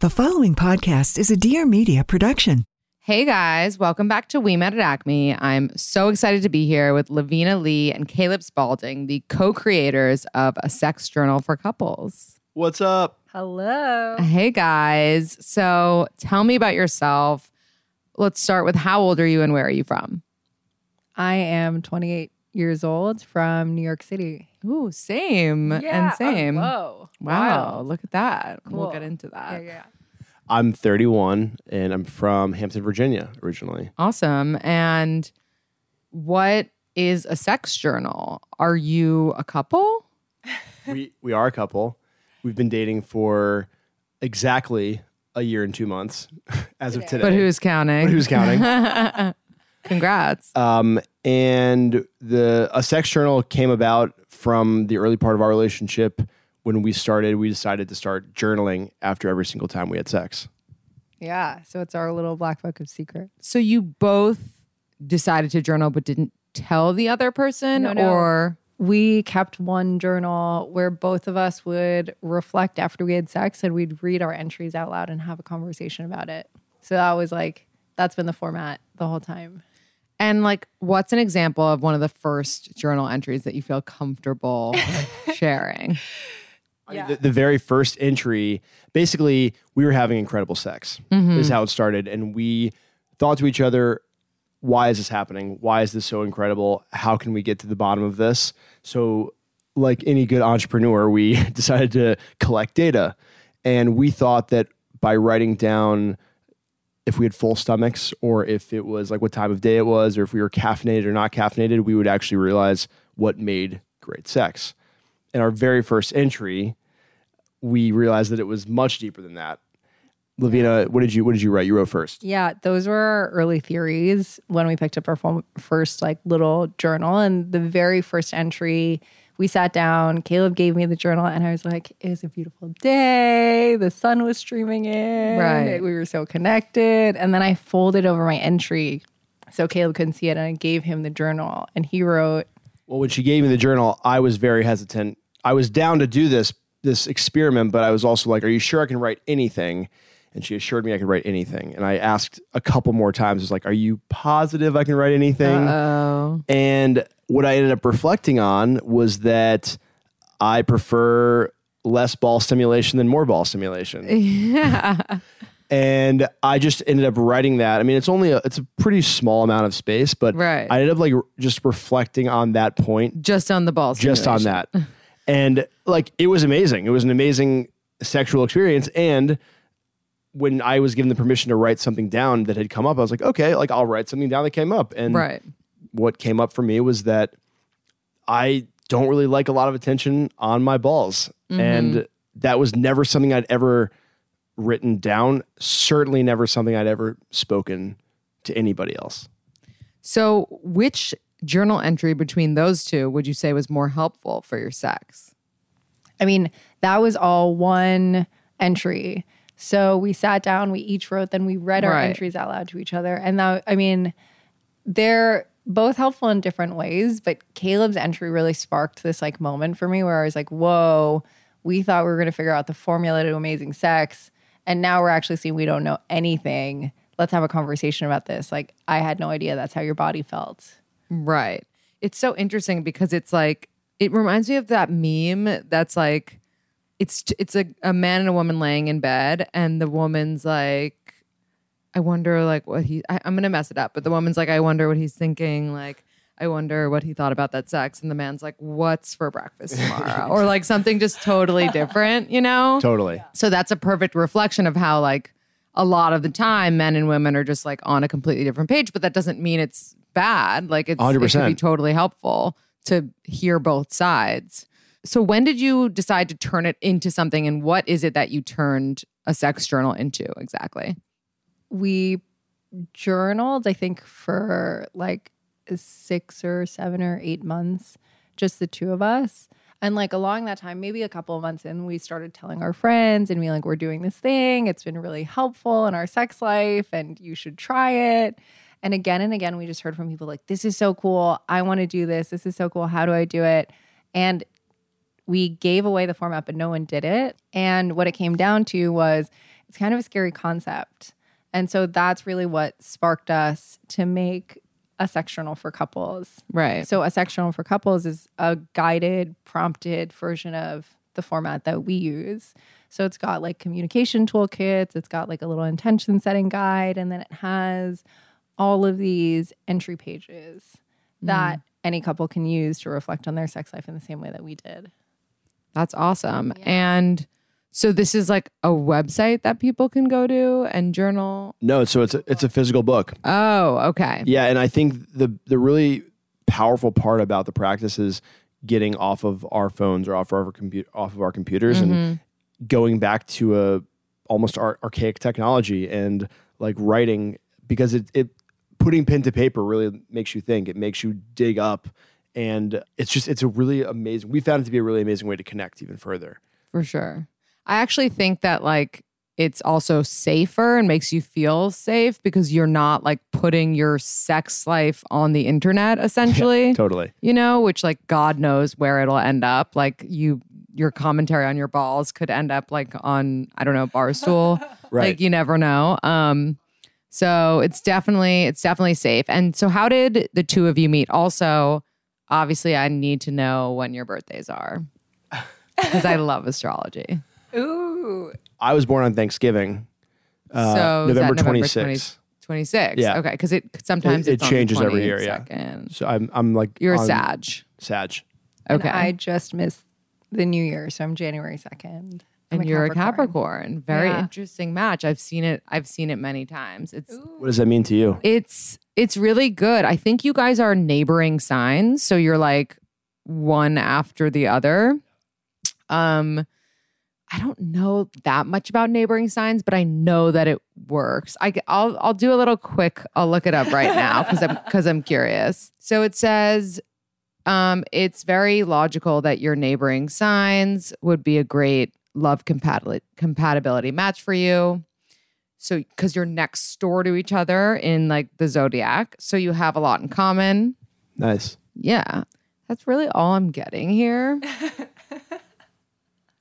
The following podcast is a Dear Media production. Hey guys, welcome back to We Met at Acme. I'm so excited to be here with Levina Li and Caleb Spaulding, the co creators of A Sex Journal for Couples. What's up? Hello. Hey guys. So tell me about yourself. Let's start with how old are you and where are you from? I am 28 years old from New York City. Ooh, same Yeah. and same. Oh, whoa. Wow, Wild. look at that. We'll get into that. Yeah, yeah. I'm 31 and I'm from Hampton, Virginia originally. Awesome. And what is a sex journal? Are you a couple? we we are a couple. We've been dating for exactly a year and two months as of today. But who's counting? But who's counting? Congrats. um, and the a sex journal came about from the early part of our relationship when we started. We decided to start journaling after every single time we had sex. Yeah. So it's our little black book of secrets. So you both decided to journal but didn't tell the other person No, no. or We kept one journal where both of us would reflect after we had sex and we'd read our entries out loud and have a conversation about it. So that was like, that's been the format the whole time. And like what's an example of one of the first journal entries that you feel comfortable sharing? I mean, the, the very first entry, basically, we were having incredible sex. Is mm-hmm. how it started, and we thought to each other, "Why is this happening? Why is this so incredible? How can we get to the bottom of this?" So, like any good entrepreneur, we decided to collect data, and we thought that by writing down if we had full stomachs or if it was like what time of day it was or if we were caffeinated or not caffeinated, we would actually realize what made great sex. In our very first entry, we realized that it was much deeper than that. Levina, what did you what did you write? You wrote first. Yeah, those were our early theories when we picked up our first like little journal. And the very first entry, we sat down. Caleb gave me the journal, and I was like, "It was a beautiful day. The sun was streaming in. Right. We were so connected." And then I folded over my entry so Caleb couldn't see it, and I gave him the journal, and he wrote, Well, when she gave me the journal, I was very hesitant. I was down to do this this experiment, but I was also like, "Are you sure I can write anything?" And she assured me I could write anything. And I asked a couple more times, I was like, "Are you positive I can write anything?" Oh. And what I ended up reflecting on was that I prefer less ball stimulation than more ball stimulation. Yeah. and I just ended up writing that. I mean, it's only a, it's a pretty small amount of space, but Right. I ended up like just reflecting on that point, Just on the balls. just on that, and like it was amazing. It was an amazing sexual experience, and when I was given the permission to write something down that had come up, I was like, okay, like I'll write something down that came up, and Right. What came up for me was that I don't really like a lot of attention on my balls. Mm-hmm. And that was never something I'd ever written down. Certainly never something I'd ever spoken to anybody else. So, which journal entry between those two would you say was more helpful for your sex? I mean, that was all one entry. So we sat down, we each wrote, then we read our Right. entries out loud to each other. And that, I mean, they're both helpful in different ways, but Caleb's entry really sparked this like moment for me where I was like, whoa, we thought we were going to figure out the formula to amazing sex. And now we're actually seeing we don't know anything. Let's have a conversation about this. Like, I had no idea that's how your body felt. Right. It's so interesting because it's like, it reminds me of that meme that's like, it's it's a, a man and a woman laying in bed, and the woman's like, I wonder like what he. I, I'm gonna mess it up, but the woman's like, I wonder what he's thinking. Like, I wonder what he thought about that sex, and the man's like, What's for breakfast tomorrow, or like something just totally different, you know? Totally. So that's a perfect reflection of how like a lot of the time men and women are just like on a completely different page, but that doesn't mean it's bad. Like it's it could be totally helpful to hear both sides. So when did you decide to turn it into something and what is it that you turned a sex journal into exactly? We journaled, I think, for like six or seven or eight months, just the two of us. And like along that time, maybe a couple of months in, we started telling our friends and we like, we're doing this thing. It's been really helpful in our sex life and you should try it. And again and again, we just heard from people like, this is so cool. I want to do this. This is so cool. How do I do it? And we gave away the format, but no one did it. And what it came down to was it's kind of a scary concept. And so that's really what sparked us to make a sex journal for couples. Right. So a sex journal for couples is a guided, prompted version of the format that we use. So it's got like communication toolkits, it's got like a little intention setting guide, and then it has all of these entry pages that mm. any couple can use to reflect on their sex life in the same way that we did. That's awesome. And so this is like a website that people can go to and journal. No, so it's a, it's a physical book. Oh, okay. Yeah, and I think the the really powerful part about the practice is getting off of our phones or off of our computer off of our computers and mm-hmm. going back to a almost ar- archaic technology and like writing because it it putting pen to paper really makes you think. It makes you dig up and it's just it's a really amazing. We found it to be a really amazing way to connect even further. For sure. I actually think that like it's also safer and makes you feel safe because you're not like putting your sex life on the internet essentially. Totally. You know, which like God knows where it'll end up. Like you your commentary on your balls could end up like on I don't know, Barstool. Right. Like you never know. Um so it's definitely it's definitely safe. And so how did the two of you meet? Also, obviously I need to know when your birthdays are. Because I love astrology. Ooh. I was born on Thanksgiving. Uh, so is November November 26th. 26. Yeah. Okay. Because it sometimes It- it's it on the changes every year, yeah. 22nd. So I'm I'm like You're a on Sag. Sag. Okay. And I just missed the new year, so I'm January 2nd. I'm and you're a Capricorn. Very Yeah. interesting match. I've seen it. I've seen it many times. It's What does that mean to you? it's it's really good. I think you guys are neighboring signs, so you're like one after the other. Um I don't know that much about neighboring signs, but I know that it works. I will I'll do a little quick. I'll look it up right now because I'm because I'm curious. So it says um, it's very logical that your neighboring signs would be a great love compatibility compatibility match for you. So because you're next door to each other in like the zodiac, so you have a lot in common. Nice. Yeah, that's really all I'm getting here.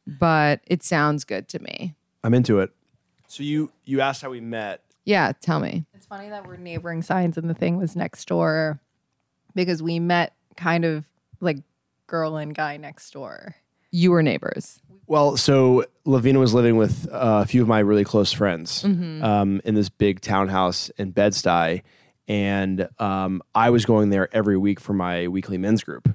but it sounds good to me. I'm into it. So you you asked how we met. Yeah, tell me. It's funny that we're neighboring signs and the thing was next door because we met kind of like girl and guy next door. You were neighbors. Well, so Levina was living with uh, a few of my really close friends um, in this big townhouse in Bed Stuy, and um, I was going there every week for my weekly men's group.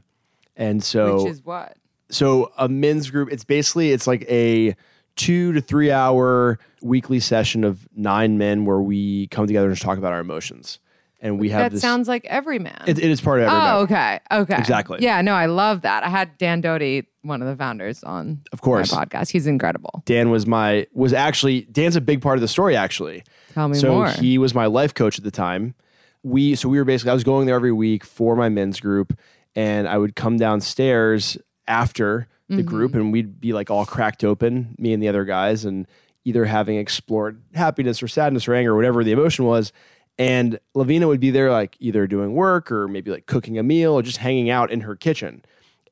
And so, Which is what? So a men's group, it's basically it's like a two to three hour weekly session of nine men where we come together and just talk about our emotions. And we have That this. sounds like Evryman. it, it is part of every Oh, man. okay. Okay. Exactly. Yeah, no, I love that. I had Dan Doty, one of the founders, on Of course. my podcast. He's incredible. Dan was my was actually Dan's a big part of the story actually. Tell me so more. he was my life coach at the time. We so we were basically I was going there every week for my men's group and I would come downstairs after the Mm-hmm. group and we'd be like all cracked open, me and the other guys and either having explored happiness or sadness or anger or whatever the emotion was. And Lavina would be there like either doing work or maybe like cooking a meal or just hanging out in her kitchen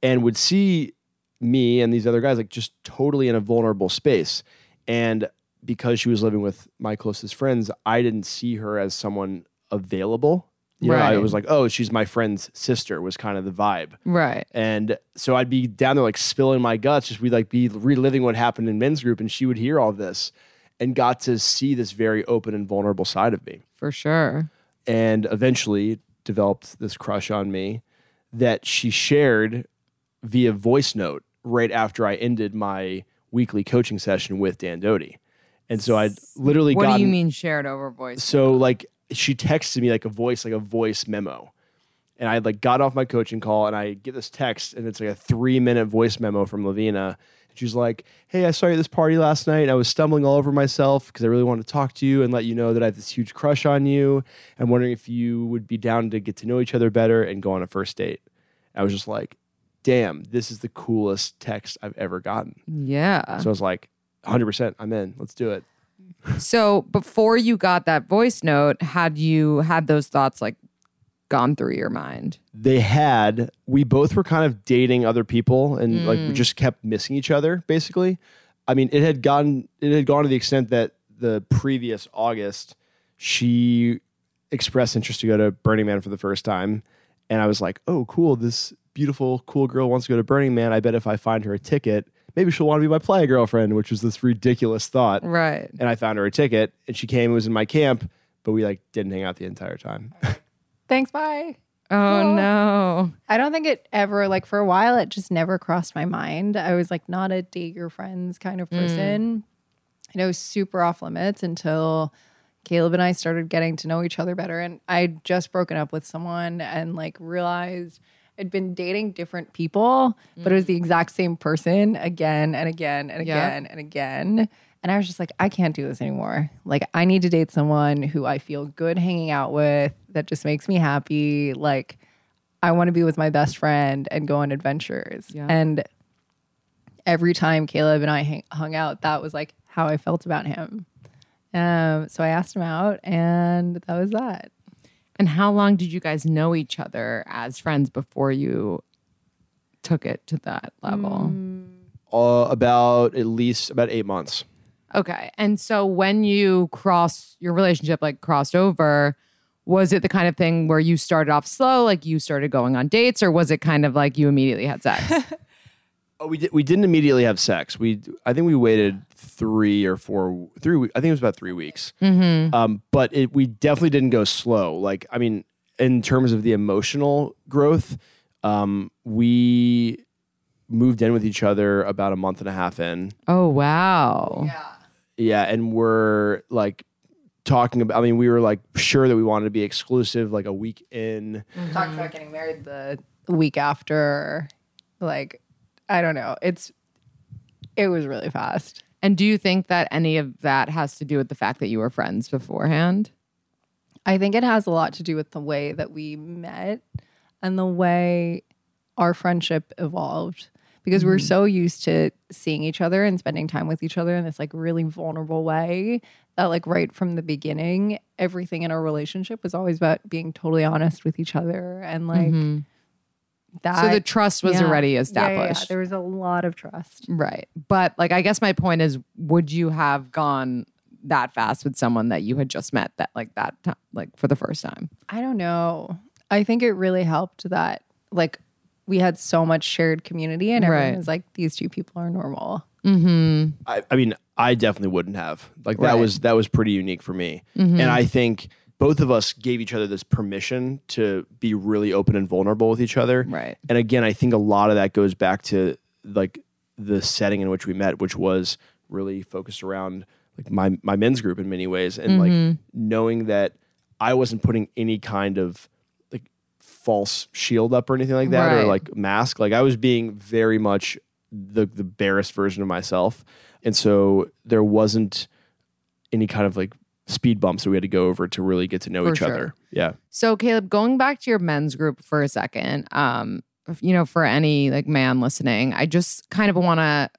and would see me and these other guys like just totally in a vulnerable space. And because she was living with my closest friends, I didn't see her as someone available You know, I was like, oh, she's my friend's sister. Was kind of the vibe. Right. And so I'd be down there like spilling my guts, just we'd like be reliving what happened in men's group, and she would hear all this and got to see this very open and vulnerable side of me. For sure. And eventually developed this crush on me that she shared via voice note right after I ended my weekly coaching session with Dan Doty. And so I'd literally What do you mean shared over voice? so like she texted me like a voice, like a voice memo. And I like got off my coaching call and I get this text and it's like a three minute voice memo from Lavina. And she's like, Hey, I saw you at this party last night. I was stumbling all over myself because I really wanted to talk to you and let you know that I have this huge crush on you. I'm wondering if you would be down to get to know each other better and go on a first date. I was just like, damn, this is the coolest text I've ever gotten. yeah. So I was like, 100%, I'm in. Let's do it. So before you got that voice note, had you had those thoughts like gone through your mind? they had. We both were kind of dating other people and like we mm. just kept missing each other basically. I mean it had gone it had gone to the extent that the previous august she expressed interest to go to burning man for the first time. And i was like oh cool. This beautiful cool girl wants to go to burning man. I bet if i find her a ticket maybe she'll want to be my playa girlfriend which was this ridiculous thought Right. and i found her a ticket and she came and was in my camp but we like didn't hang out the entire time Thanks, bye. Oh no. I don't think it ever like for a while it just never crossed my mind. I was like not a date your friends kind of mm. person. And it was super off limits until Caleb and I started getting to know each other better. And I'd just broken up with someone and like realized I'd been dating different people, but it was the exact same person again and again and Yeah. again and again. And I was just like, I can't do this anymore. Like, I need to date someone who I feel good hanging out with, that just makes me happy. Like, I want to be with my best friend and go on adventures. Yeah. And every time Caleb and I hang, hung out, that was like how I felt about him. Um, so I asked him out, and that was that. And how long did you guys know each other as friends before you took it to that level? uh, about at least about eight months Okay. And so when you cross your relationship like crossed over, was it the kind of thing where you started off slow, like you started going on dates, or was it kind of like you immediately had sex? Oh, we did. We didn't immediately have sex. We, I think we waited three or four, three. I think it was about three weeks. Um, but it, we definitely didn't go slow. Like, I mean, in terms of the emotional growth, um, we moved in with each other about a month and a half in. oh wow. Yeah, Yeah, and we're like talking about. I mean, we were like sure that we wanted to be exclusive, like a week in. Talked about getting married the week after. Like, I don't know. It's it was really fast. And do you think that any of that has to do with the fact that you were friends beforehand? I think it has a lot to do with the way that we met and the way our friendship evolved because we're mm-hmm. so used to seeing each other and spending time with each other in this like really vulnerable way that like right from the beginning everything in our relationship was always about being totally honest with each other and like mm-hmm. That so the trust was yeah. already Yeah, yeah, yeah. established. there was a lot of trust Right. But like I guess my point is would you have gone that fast with someone that you had just met that like that time like for the first time? I don't know. I think it really helped that like we had so much shared community and everyone Right. was like, these two people are normal. Hmm. I, I mean, I definitely wouldn't have. Like that Right. was that was pretty unique for me. And I think both of us gave each other this permission to be really open and vulnerable with each other. Right. And again, I think a lot of that goes back to like the setting in which we met, which was really focused around like my my men's group in many ways, and like mm-hmm. knowing that I wasn't putting any kind of like false shield up or anything like that, or like mask. Like I was being very much the the barest version of myself, and so there wasn't any kind of like speed bumps that we had to go over to really get to know For each sure. other. Yeah. So Caleb, going back to your men's group for a second, um, you know, for any like man listening, I just kind of want to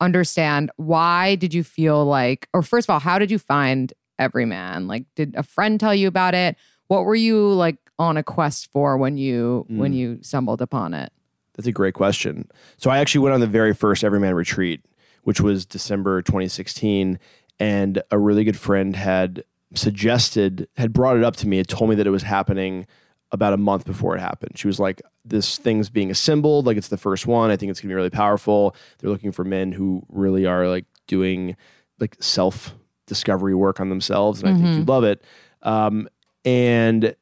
understand why did you feel like, or first of all, how did you find Evryman? Like, did a friend tell you about it? What were you like on a quest for when you when you stumbled upon it? That's a great question. So I actually went on the very first Evryman retreat, which was December 2016, and a really good friend had suggested, had brought it up to me, had told me that it was happening about a month before it happened. She was like, This thing's being assembled, like it's the first one. I think it's gonna be really powerful. They're looking for men who really are like doing like self discovery work on themselves. And I think you'd love it. Um, and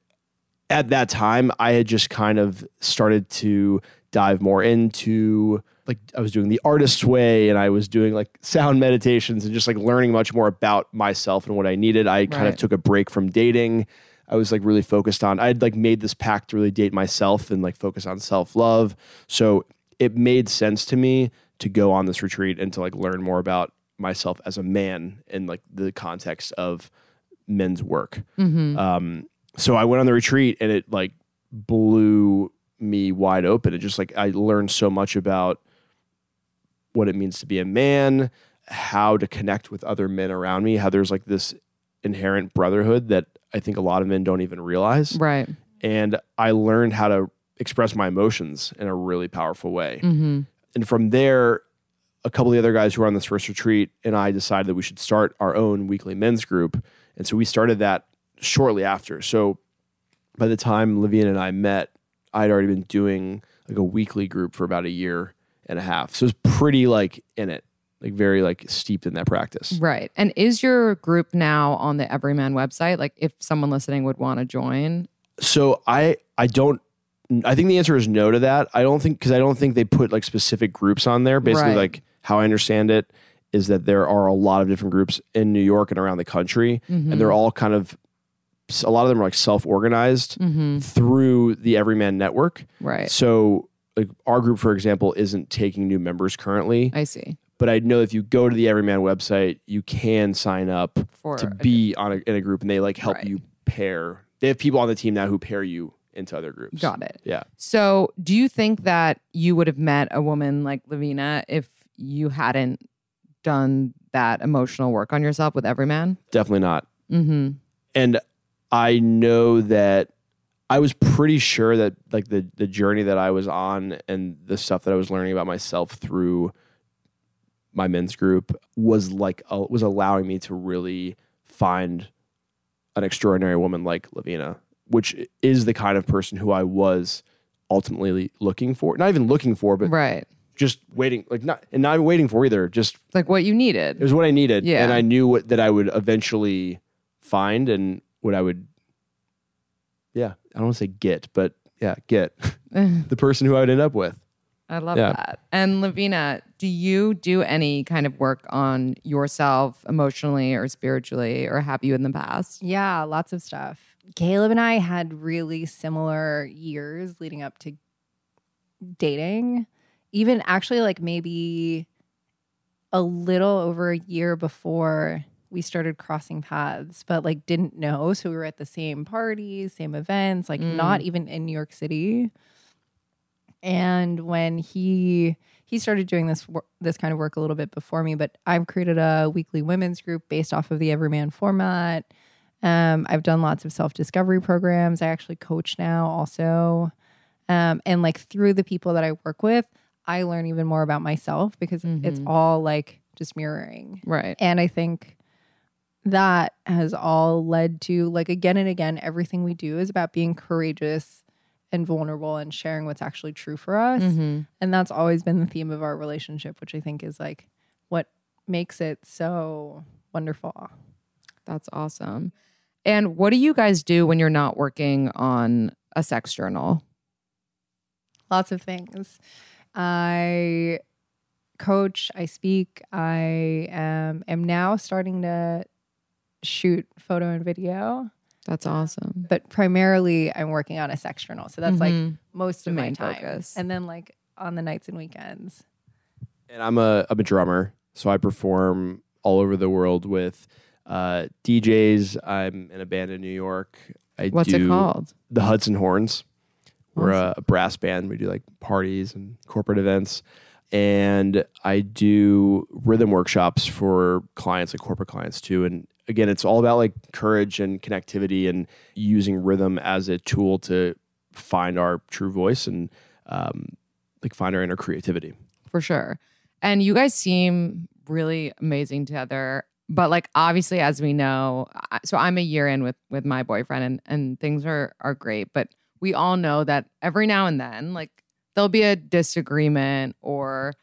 at that time, I had just kind of started to dive more into like I was doing the artist's way and I was doing like sound meditations and just like learning much more about myself and what I needed. I kind of took a break from dating. I was like really focused on I had like made this pact to really date myself and like focus on self-love. So it made sense to me to go on this retreat and to like learn more about myself as a man in like the context of men's work. Um, so I went on the retreat and it like blew me wide open. It just like I learned so much about what it means to be a man, how to connect with other men around me, how there's like this inherent brotherhood that I think a lot of men don't even realize. Right. And I learned how to express my emotions in a really powerful way. Mm-hmm. And from there, a couple of the other guys who were on this first retreat and I decided that we should start our own weekly men's group. And so we started that shortly after. So by the time Levina and I met, I'd already been doing like a weekly group for about a year and a half. So it's pretty like in it, like very like steeped in that practice. Right. And is your group now on the Evryman website? Like if someone listening would want to join? So I I don't I think the answer is no to that. I don't think because I don't think they put like specific groups on there. Basically, Right. like how I understand it is that there are a lot of different groups in New York and around the country, Mm-hmm. and they're all kind of a lot of them are like self organized through the Evryman Network. Mm-hmm. Right. So like our group, for example, isn't taking new members currently, I see. but I know if you go to the Evryman website, you can sign up For to a be on a, in a group, and they like help Right. you pair. They have people on the team now who pair you into other groups. Got it. Yeah. So, do you think that you would have met a woman like Levina if you hadn't done that emotional work on yourself with Evryman? Definitely not. Mm-hmm. And I know that I was pretty sure that like the the journey that I was on and the stuff that I was learning about myself through my men's group was like uh, was allowing me to really find an extraordinary woman like Levina, which is the kind of person who I was ultimately looking for. Not even looking for, but Right. just waiting like not and not waiting for either. Just Like what you needed. it was what I needed. Yeah. And I knew what, that I would eventually find and what I would, I don't want to say get, but yeah, get the person who I would end up with. I love Yeah. that. And Levina, do you do any kind of work on yourself emotionally or spiritually, or have you in the past? Yeah, lots of stuff. Caleb and I had really similar years leading up to dating. Even actually, like maybe a little over a year before we started crossing paths, but like didn't know. So we were at the same parties, same events, like not even in New York City. And when he he started doing this this kind of work a little bit before me, but I've created a weekly women's group based off of the Evryman format. Um, I've done lots of self discovery programs. I actually coach now also. Um, and like through the people that I work with, I learn even more about myself because it's all like just mirroring. Right. And I think that has all led to like again and again, everything we do is about being courageous and vulnerable and sharing what's actually true for us. Mm-hmm. And that's always been the theme of our relationship, which I think is like what makes it so wonderful. That's awesome. And what do you guys do when you're not working on a sex journal? Lots of things. I coach, I speak, I um, am now starting to shoot photo and video, That's awesome. but primarily I'm working on a sex journal. So that's like Mhm. most The of my time. focus. And then like on the nights and weekends. And I'm a, I'm a drummer. So I perform all over the world with uh, DJs. I'm in a band in New York. I What's do it called? the Hudson Horns. We're a, a brass band. We do like parties and corporate events. And I do rhythm workshops for clients, like corporate clients too. And again, it's all about like courage and connectivity and using rhythm as a tool to find our true voice and um, like find our inner creativity. For sure. And you guys seem really amazing together. but like obviously as we know so i'm a year in with with my boyfriend and and things are are great but we all know that every now and then like there'll be a disagreement or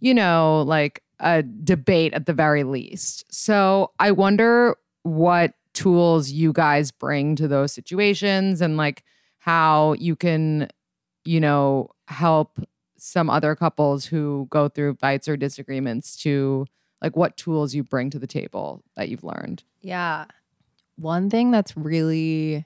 you know like a debate at the very least so i wonder what tools you guys bring to those situations and like how you can you know help some other couples who go through fights or disagreements to like what tools you bring to the table that you've learned. Yeah. One thing that's really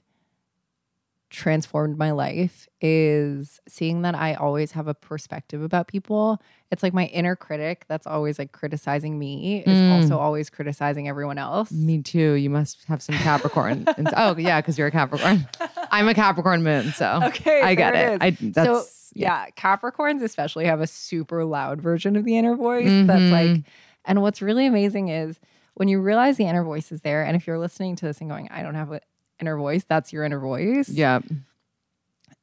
transformed my life is seeing that I always have a perspective about people. It's like my inner critic that's always like criticizing me is Mm. also always criticizing everyone else. Me too. You must have some Capricorn. and, oh yeah, because you're a Capricorn. I'm a Capricorn moon, so Okay, I get it. it I so that's yeah. Capricorns especially have a super loud version of the inner voice Mhm. that's like and what's really amazing is when you realize the inner voice is there and if you're listening to this and going I don't have inner voice, that's your inner voice. yeah.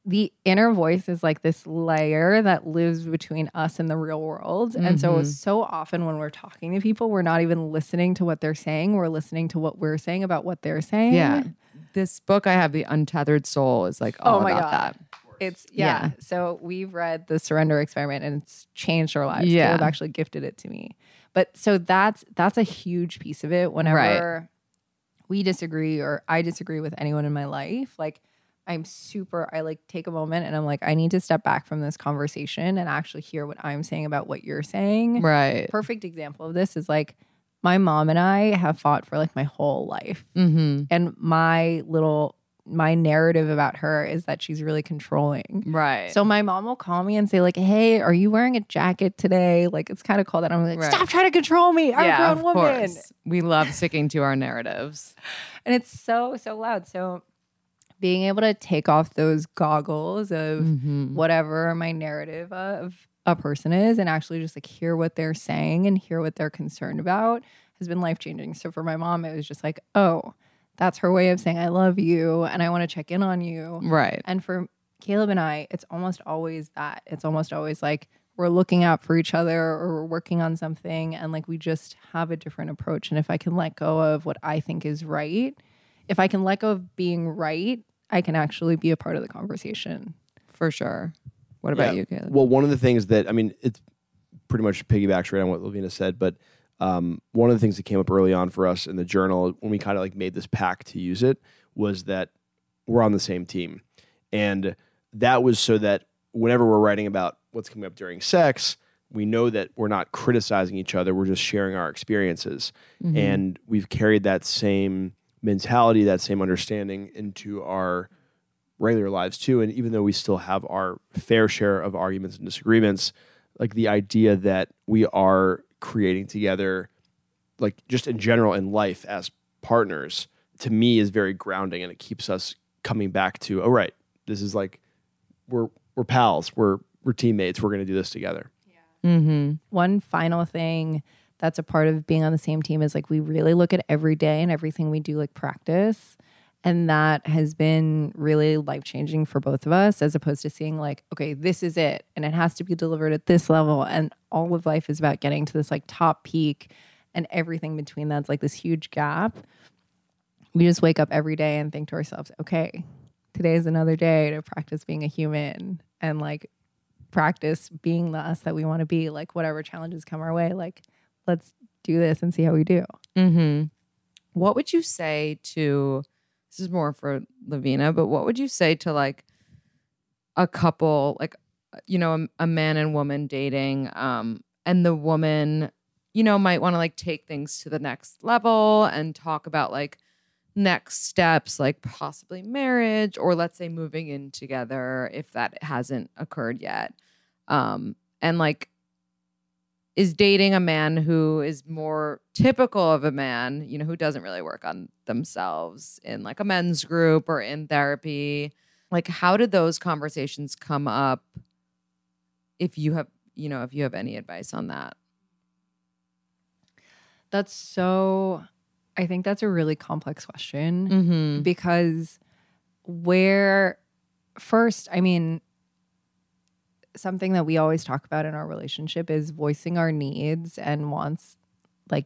the inner voice is like this layer that lives between us and the real world. And so, Mhm. so often when we're talking to people, we're not even listening to what they're saying. We're listening to what we're saying about what they're saying. Yeah. This book I have, The Untethered Soul, is like all Oh my about God. that. It's, yeah. Yeah. So we've read The Surrender Experiment and it's changed our lives. Yeah. Caleb actually gifted it to me. But so that's, that's a huge piece of it. Whenever we disagree or I disagree with anyone in my life, like, I'm super, I like take a moment and I'm like, I need to step back from this conversation and actually hear what I'm saying about what you're saying. Right. Perfect example of this is like my mom and I have fought for like my whole life. Mm-hmm. And my little, my narrative about her is that she's really controlling. Right. So my mom will call me and say like, "Hey, are you wearing a jacket today?" Like it's kind of cold, and I'm like, Right. "Stop trying to control me! I'm yeah, a grown woman." course. We love sticking to our narratives. and it's so so loud. So being able to take off those goggles of Mhm. whatever my narrative of a person is and actually just like hear what they're saying and hear what they're concerned about has been life changing. So for my mom, it was just like, oh, that's her way of saying I love you and I want to check in on you. Right. And for Caleb and I, it's almost always that. It's almost always like we're looking out for each other or we're working on something and like we just have a different approach. And if I can let go of what I think is right, if I can let go of being right, I can actually be a part of the conversation. For sure. What about Yeah. you, Caleb? Well, one of the things that I mean, it's pretty much piggybacks right on what Levina said, but um, one of the things that came up early on for us in the journal when we kind of like made this pact to use it was that we're on the same team, and that was so that whenever we're writing about what's coming up during sex, we know that we're not criticizing each other; we're just sharing our experiences, Mm-hmm. and we've carried that same mentality, that same understanding into our regular lives too. And even though we still have our fair share of arguments and disagreements, like the idea that we are creating together, like just in general in life as partners, to me is very grounding and it keeps us coming back to, oh right, this is like we're we're pals, we're we're teammates, we're gonna do this together. mm-hmm. One final thing that's a part of being on the same team is like we really look at every day and everything we do like practice. And that has been really life changing for both of us, as opposed to seeing like, okay, this is it, and it has to be delivered at this level. And all of life is about getting to this like top peak, and everything between that's like this huge gap. We just wake up every day and think to ourselves, okay, today is another day to practice being a human and like practice being the us that we want to be. Like, whatever challenges come our way, like, let's do this and see how we do. Mm-hmm. What would you say to this is more for Levina, but what would you say to like a couple, like you know, a, a man and woman dating, um, and the woman, you know, might want to like take things to the next level and talk about like next steps, like possibly marriage, or let's say moving in together if that hasn't occurred yet. Um, and like is dating a man who is more typical of a man, you know, who doesn't really work on themselves in like a men's group or in therapy. Like, how did those conversations come up? If you have, you know, if you have any advice on that. That's so, I think that's a really complex question Mm-hmm. because where, first, I mean, something that we always talk about in our relationship is voicing our needs and wants like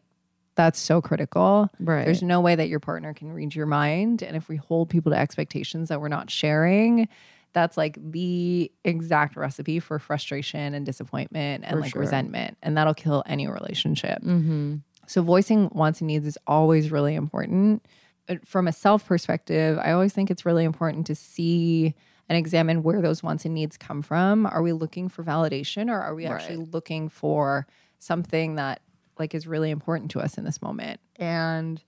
That's so critical. Right. There's no way that your partner can read your mind. And if we hold people to expectations that we're not sharing, that's like the exact recipe for frustration and disappointment and For like sure. resentment. And that'll kill any relationship. Mm-hmm. So voicing wants and needs is always really important. But From a self perspective, I always think it's really important to see and examine where those wants and needs come from. Are we looking for validation or are we actually looking for something that like is really important to us in this moment? And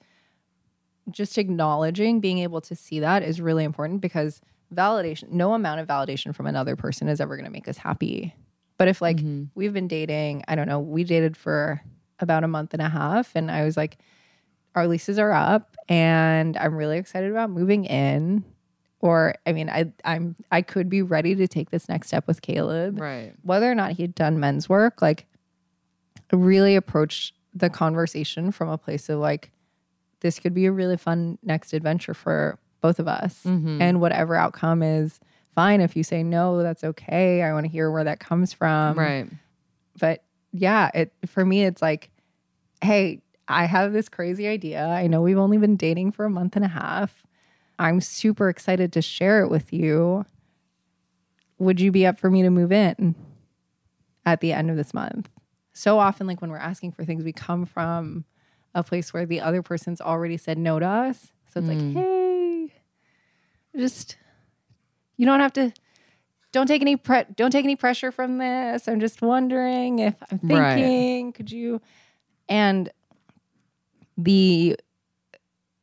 just acknowledging being able to see that is really important because validation no amount of validation from another person is ever going to make us happy but if like mm-hmm. we've been dating i don't know we dated for about a month and a half and i was like our leases are up and i'm really excited about moving in or i mean i i'm i could be ready to take this next step with caleb Right. whether or not he'd done men's work, like really approach the conversation from a place of like, this could be a really fun next adventure for both of us. Mm-hmm. And whatever outcome is fine. If you say no, that's okay. I want to hear where that comes from. right. But yeah, it for me, it's like, hey, I have this crazy idea. I know we've only been dating for a month and a half. I'm super excited to share it with you. Would you be up for me to move in at the end of this month? So often, like when we're asking for things, we come from a place where the other person's already said no to us. So it's like, mm. hey, just you don't have to don't take any pre- don't take any pressure from this. I'm just wondering if I'm Right. thinking, could you and the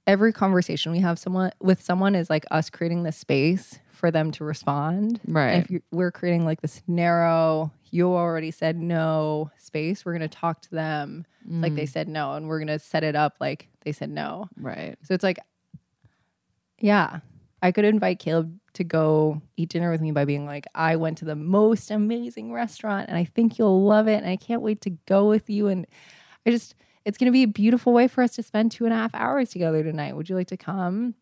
every conversation we have someone with someone is like us creating the space for them to respond. Right. And if you, we're creating like this narrow, you already said no space, we're going to talk to them like they mm. said no and we're going to set it up like they said no. Right. So it's like, yeah, I could invite Caleb to go eat dinner with me by being like, I went to the most amazing restaurant and I think you'll love it. And I can't wait to go with you. And I just, it's going to be a beautiful way for us to spend two and a half hours together tonight. Would you like to come?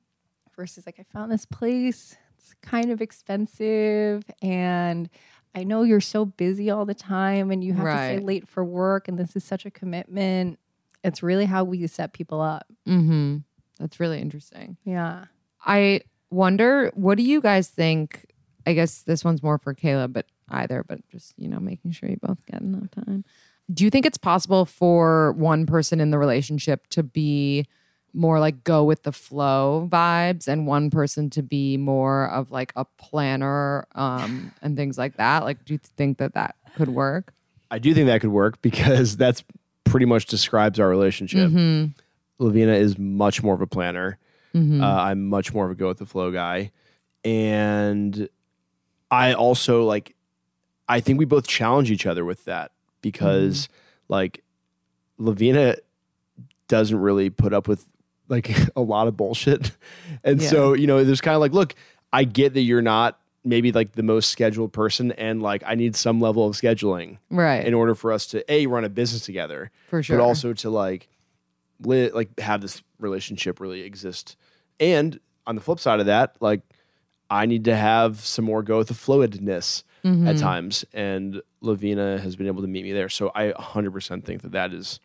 Versus, like, I found this place. It's kind of expensive. And I know you're so busy all the time and you have to stay late for work. And this is such a commitment. It's really how we set people up. Mm-hmm. That's really interesting. Yeah. I wonder, what do you guys think? I guess this one's more for Caleb, but either, but just, you know, making sure you both get enough time. Do you think it's possible for one person in the relationship to be more like go with the flow vibes and one person to be more of like a planner um, and things like that? Like, do you think that that could work? I do think that could work because that's pretty much describes our relationship. Levina is much more of a planner. Uh, I'm much more of a go with the flow guy, and I also like. I think we both challenge each other with that because, mm-hmm. like, Levina doesn't really put up with like a lot of bullshit, and so you know, there's kind of like, look, I get that you're not maybe like the most scheduled person, and like I need some level of scheduling Right. in order for us to a run a business together For sure. but also to like li- like have this relationship really exist. And on the flip side of that like i need to have some more go with the fluidness Mm-hmm. at times and Levina has been able to meet me there so i 100% think that that is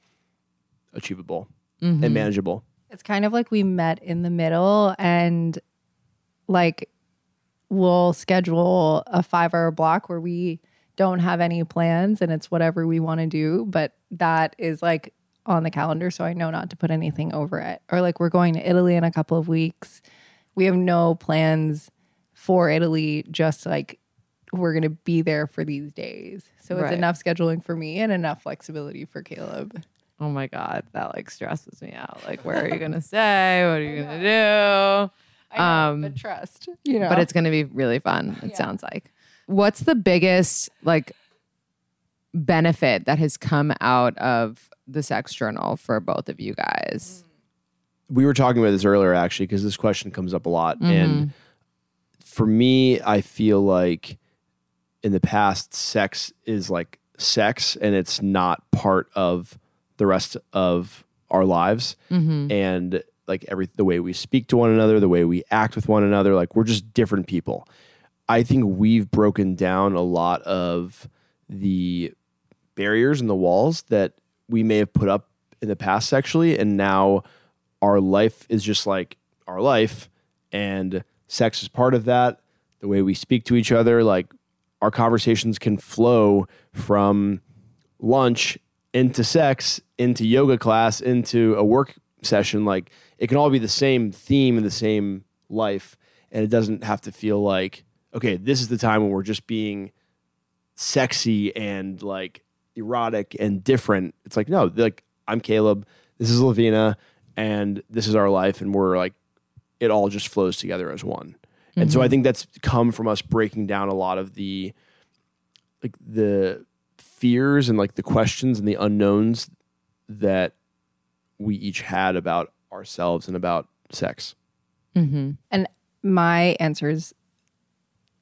achievable Mm-hmm. and manageable It's kind of like we met in the middle and like we'll schedule a five hour block where we don't have any plans and it's whatever we want to do. But that is like on the calendar. So I know not to put anything over it. Or like we're going to Italy in a couple of weeks. We have no plans for Italy, just like we're going to be there for these days. So it's Right. enough scheduling for me and enough flexibility for Caleb. Oh my God, that like stresses me out. Like, where are you gonna stay? What are you gonna do? I know, Um, but trust, you know. But it's gonna be really fun. It sounds like. What's the biggest like benefit that has come out of the sex journal for both of you guys? we were talking about this earlier actually because this question comes up a lot and for me i feel like in the past sex is like sex and it's not part of the rest of our lives. Mm-hmm. And like every the way we speak to one another the way we act with one another like we're just different people. I think we've broken down a lot of the barriers and the walls that we may have put up in the past sexually, and now our life is just like our life, and sex is part of that. The way we speak to each other, like our conversations can flow from lunch into sex, into yoga class, into a work session. Like it can all be the same theme and the same life. And it doesn't have to feel like, okay, this is the time when we're just being sexy and like erotic and different. It's like, no, like I'm Caleb, this is Levina, and this is our life. And we're like, it all just flows together as one. And so I mm-hmm. think that's come from us breaking down a lot of the like the fears and like the questions and the unknowns that we each had about ourselves and about sex. Mm-hmm. And my answer is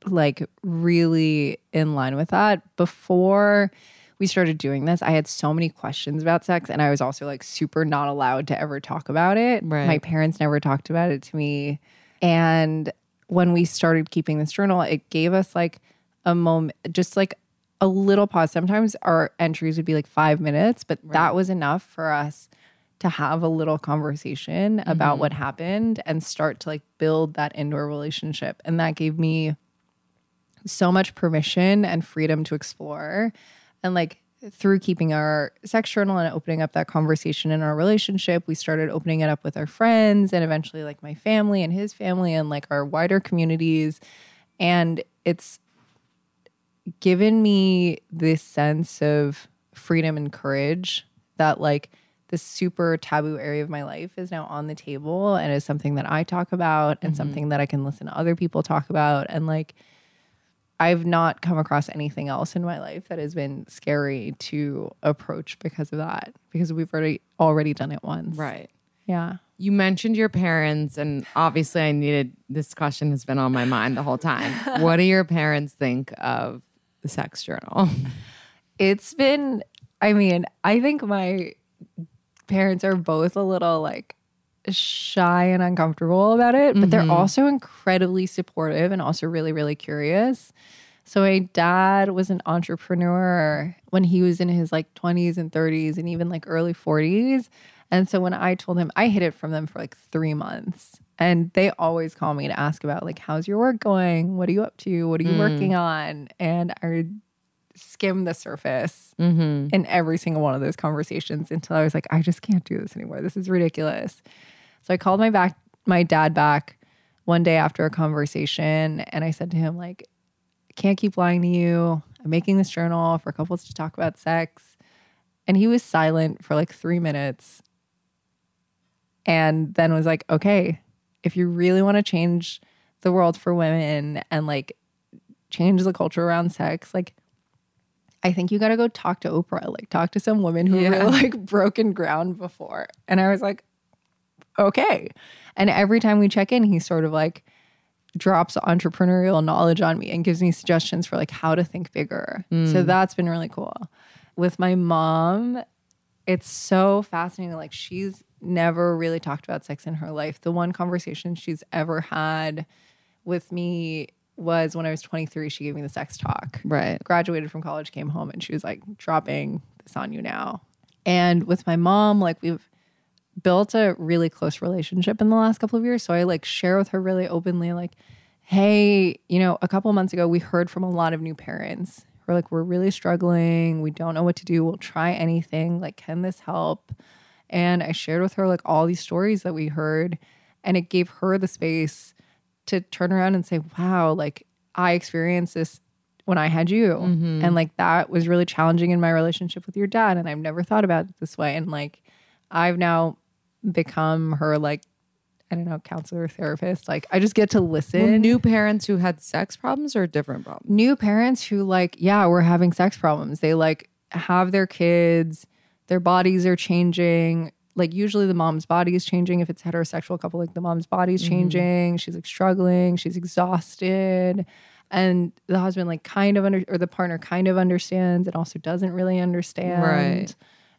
like really in line with that. Before we started doing this, I had so many questions about sex, and I was also like super not allowed to ever talk about it. Right. My parents never talked about it to me. And when we started keeping this journal, it gave us like a moment, just like a little pause. Sometimes our entries would be like five minutes, but that was enough for us to have a little conversation about mm-hmm. what happened and start to like build that indoor relationship. And that gave me so much permission and freedom to explore. And like through keeping our sex journal and opening up that conversation in our relationship, we started opening it up with our friends and eventually like my family and his family and like our wider communities. And it's given me this sense of freedom and courage that like this super taboo area of my life is now on the table and is something that I talk about and mm-hmm. something that I can listen to other people talk about. And like I've not come across anything else in my life that has been scary to approach because of that because we've already already done it once. Right. Yeah. You mentioned your parents, and obviously, I needed this question has been on my mind the whole time. what do your parents think of the sex journal? It's been I mean, I think my parents are both a little like shy and uncomfortable about it, but they're mm-hmm. also incredibly supportive and also really, really curious. So my dad was an entrepreneur when he was in his like 20s and 30s and even like early 40s. And so when I told him, I hid it from them for like three months. And they always call me to ask about like, how's your work going? What are you up to? What are you mm. working on? And I would skim the surface mm-hmm. in every single one of those conversations until I was like, I just can't do this anymore. This is ridiculous. So I called my back my dad back one day after a conversation and I said to him, like, can't keep lying to you. I'm making this journal for couples to talk about sex. And he was silent for like three minutes and then was like, okay, if you really want to change the world for women and like change the culture around sex, like I think you got to go talk to Oprah, like talk to some women who Yeah. really like broken ground before. And I was like, okay. And every time we check in, he sort of like drops entrepreneurial knowledge on me and gives me suggestions for like how to think bigger. So hmm. that's been really cool. With my mom, it's so fascinating. Like she's never really talked about sex in her life. The one conversation she's ever had with me was when I was 23. She gave me the sex talk. Right. Graduated from college, came home, and she was like, dropping this on you now. And with my mom, like we've built a really close relationship in the last couple of years. So I like share with her really openly, like, hey, you know, a couple months ago, we heard from a lot of new parents who are like, we're really struggling. We don't know what to do. We'll try anything. Like, can this help? And I shared with her like all these stories that we heard. And it gave her the space to turn around and say, wow, like I experienced this when I had you. Mm-hmm. And like that was really challenging in my relationship with your dad. And I've never thought about it this way. And like I've now become her like, I don't know, counselor, therapist. Like I just get to listen. Well, new parents who had sex problems or different problems? new parents who like yeah we're having sex problems they like have their kids their bodies are changing like usually the mom's body is changing if it's a heterosexual couple like the mom's body's mm-hmm. changing she's like struggling she's exhausted and the husband like kind of under or the partner kind of understands and also doesn't really understand Right.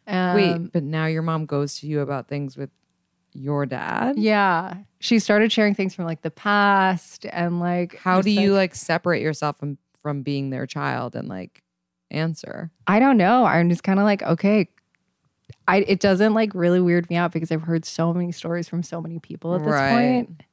Um, Wait, but now your mom goes to you about things with your dad? yeah she started sharing things from like the past and like How do you like separate yourself from from being their child and like answer? I don't know. I'm just kind of like, okay, I it doesn't like really weird me out because I've heard so many stories from so many people at this Right. point.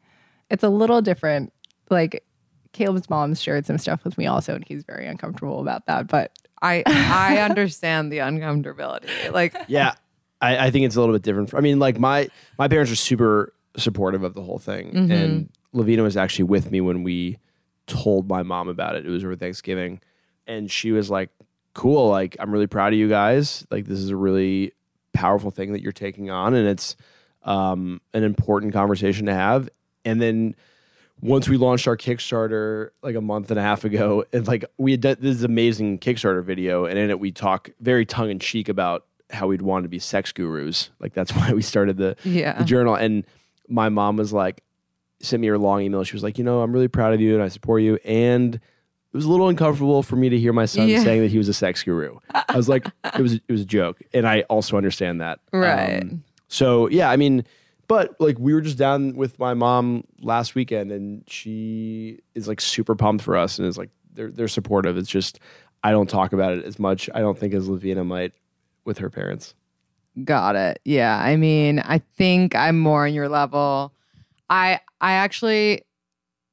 It's a little different. Like Caleb's mom shared some stuff with me also, and he's very uncomfortable about that. But I I understand the uncomfortability. Like Yeah, I, I think it's a little bit different. I mean, like my my parents are super supportive of the whole thing, Mm-hmm. and Levina was actually with me when we told my mom about it. It was over Thanksgiving, and she was like, "Cool, like I'm really proud of you guys. Like this is a really powerful thing that you're taking on, and it's um, an important conversation to have." And then once we launched our Kickstarter like a month and a half ago, and like we had done this amazing Kickstarter video, and in it we talk very tongue in cheek about how we'd want to be sex gurus. Like that's why we started the Yeah. the journal. And my mom was like, sent me her long email. She was like, you know, I'm really proud of you and I support you. And it was a little uncomfortable for me to hear my son Yeah. saying that he was a sex guru. I was like, it was it was a joke, and I also understand that. Right. Um, so yeah, I mean, but like we were just down with my mom last weekend, and she is like super pumped for us, and is like they're they're supportive. It's just I don't talk about it as much. I don't think as Levina might with her parents. Got it. Yeah. I mean, I think I'm more on your level. I I actually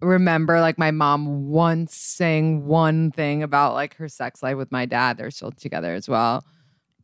remember like my mom once saying one thing about like her sex life with my dad. They're still together as well.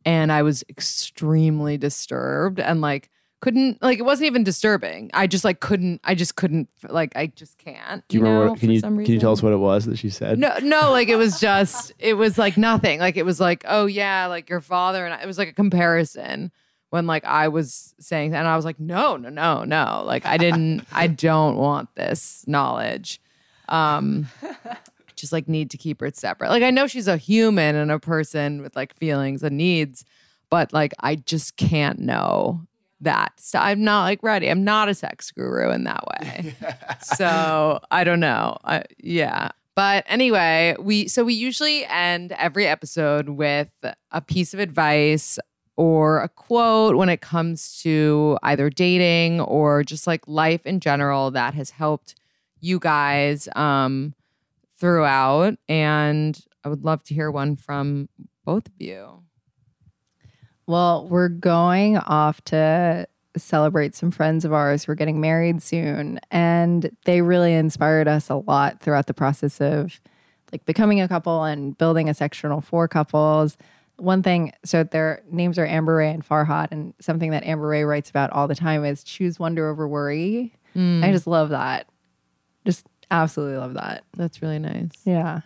And I was extremely disturbed and like couldn't like it wasn't even disturbing. I just like couldn't I just couldn't like I just can't. Do you, remember? know, can you can you tell us what it was that she said? No, no, like it was just, it was like nothing. Like it was like, oh yeah, like your father and I, it was like a comparison when like I was saying, and I was like, no, no, no, no. Like I didn't, I don't want this knowledge. Um, just like need to keep her separate. Like I know she's a human and a person with like feelings and needs, but like I just can't know that. So I'm not like ready. I'm not a sex guru in that way. so I don't know. I, yeah. But anyway, we so we usually end every episode with a piece of advice or a quote when it comes to either dating or just like life in general that has helped you guys um throughout and I would love to hear one from both of you. Well, we're going off to celebrate some friends of ours. We're getting married soon, and they really inspired us a lot throughout the process of like becoming a couple and building a sex journal for couples. One thing, so their names are Amber Rae and Farhad, and something that Amber Rae writes about all the time is choose wonder over worry. I just love that. Just absolutely love that. That's really nice. Yeah.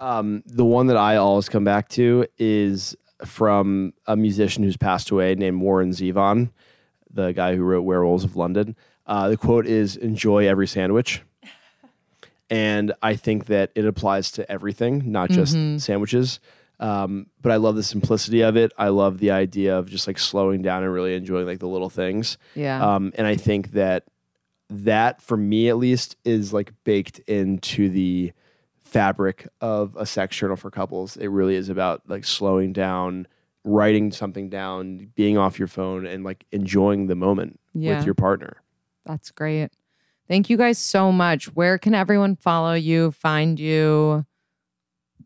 Um, the one that I always come back to is from a musician who's passed away named Warren Zevon, the guy who wrote Werewolves of London. Uh, the quote is "Enjoy every sandwich," and I think that it applies to everything, not just sandwiches. Um, but I love the simplicity of it. I love the idea of just like slowing down and really enjoying like the little things. Yeah. Um, and I think that that, for me at least, is like baked into the fabric of a sex journal for couples. It really is about like slowing down, writing something down, being off your phone, and like enjoying the moment Yeah. with your partner. That's great. Thank you guys so much. Where can everyone follow you, find you,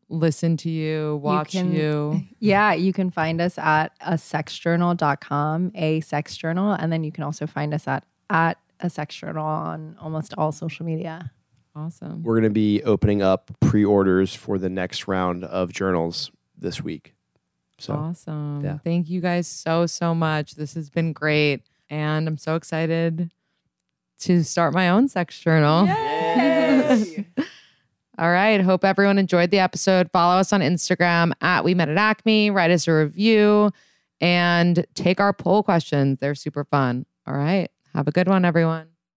listen to you, watch you? can- Yeah, you can find us at a sexjournal.com, a sex journal. And then you can also find us at, at a sex journal on almost all social media. Awesome. We're going to be opening up pre orders for the next round of journals this week. So, awesome. yeah. Thank you guys so, so much. This has been great. And I'm so excited to start my own sex journal. All right. Hope everyone enjoyed the episode. Follow us on Instagram at We Met at Acme. Write us a review and take our poll questions. They're super fun. All right. Have a good one, everyone.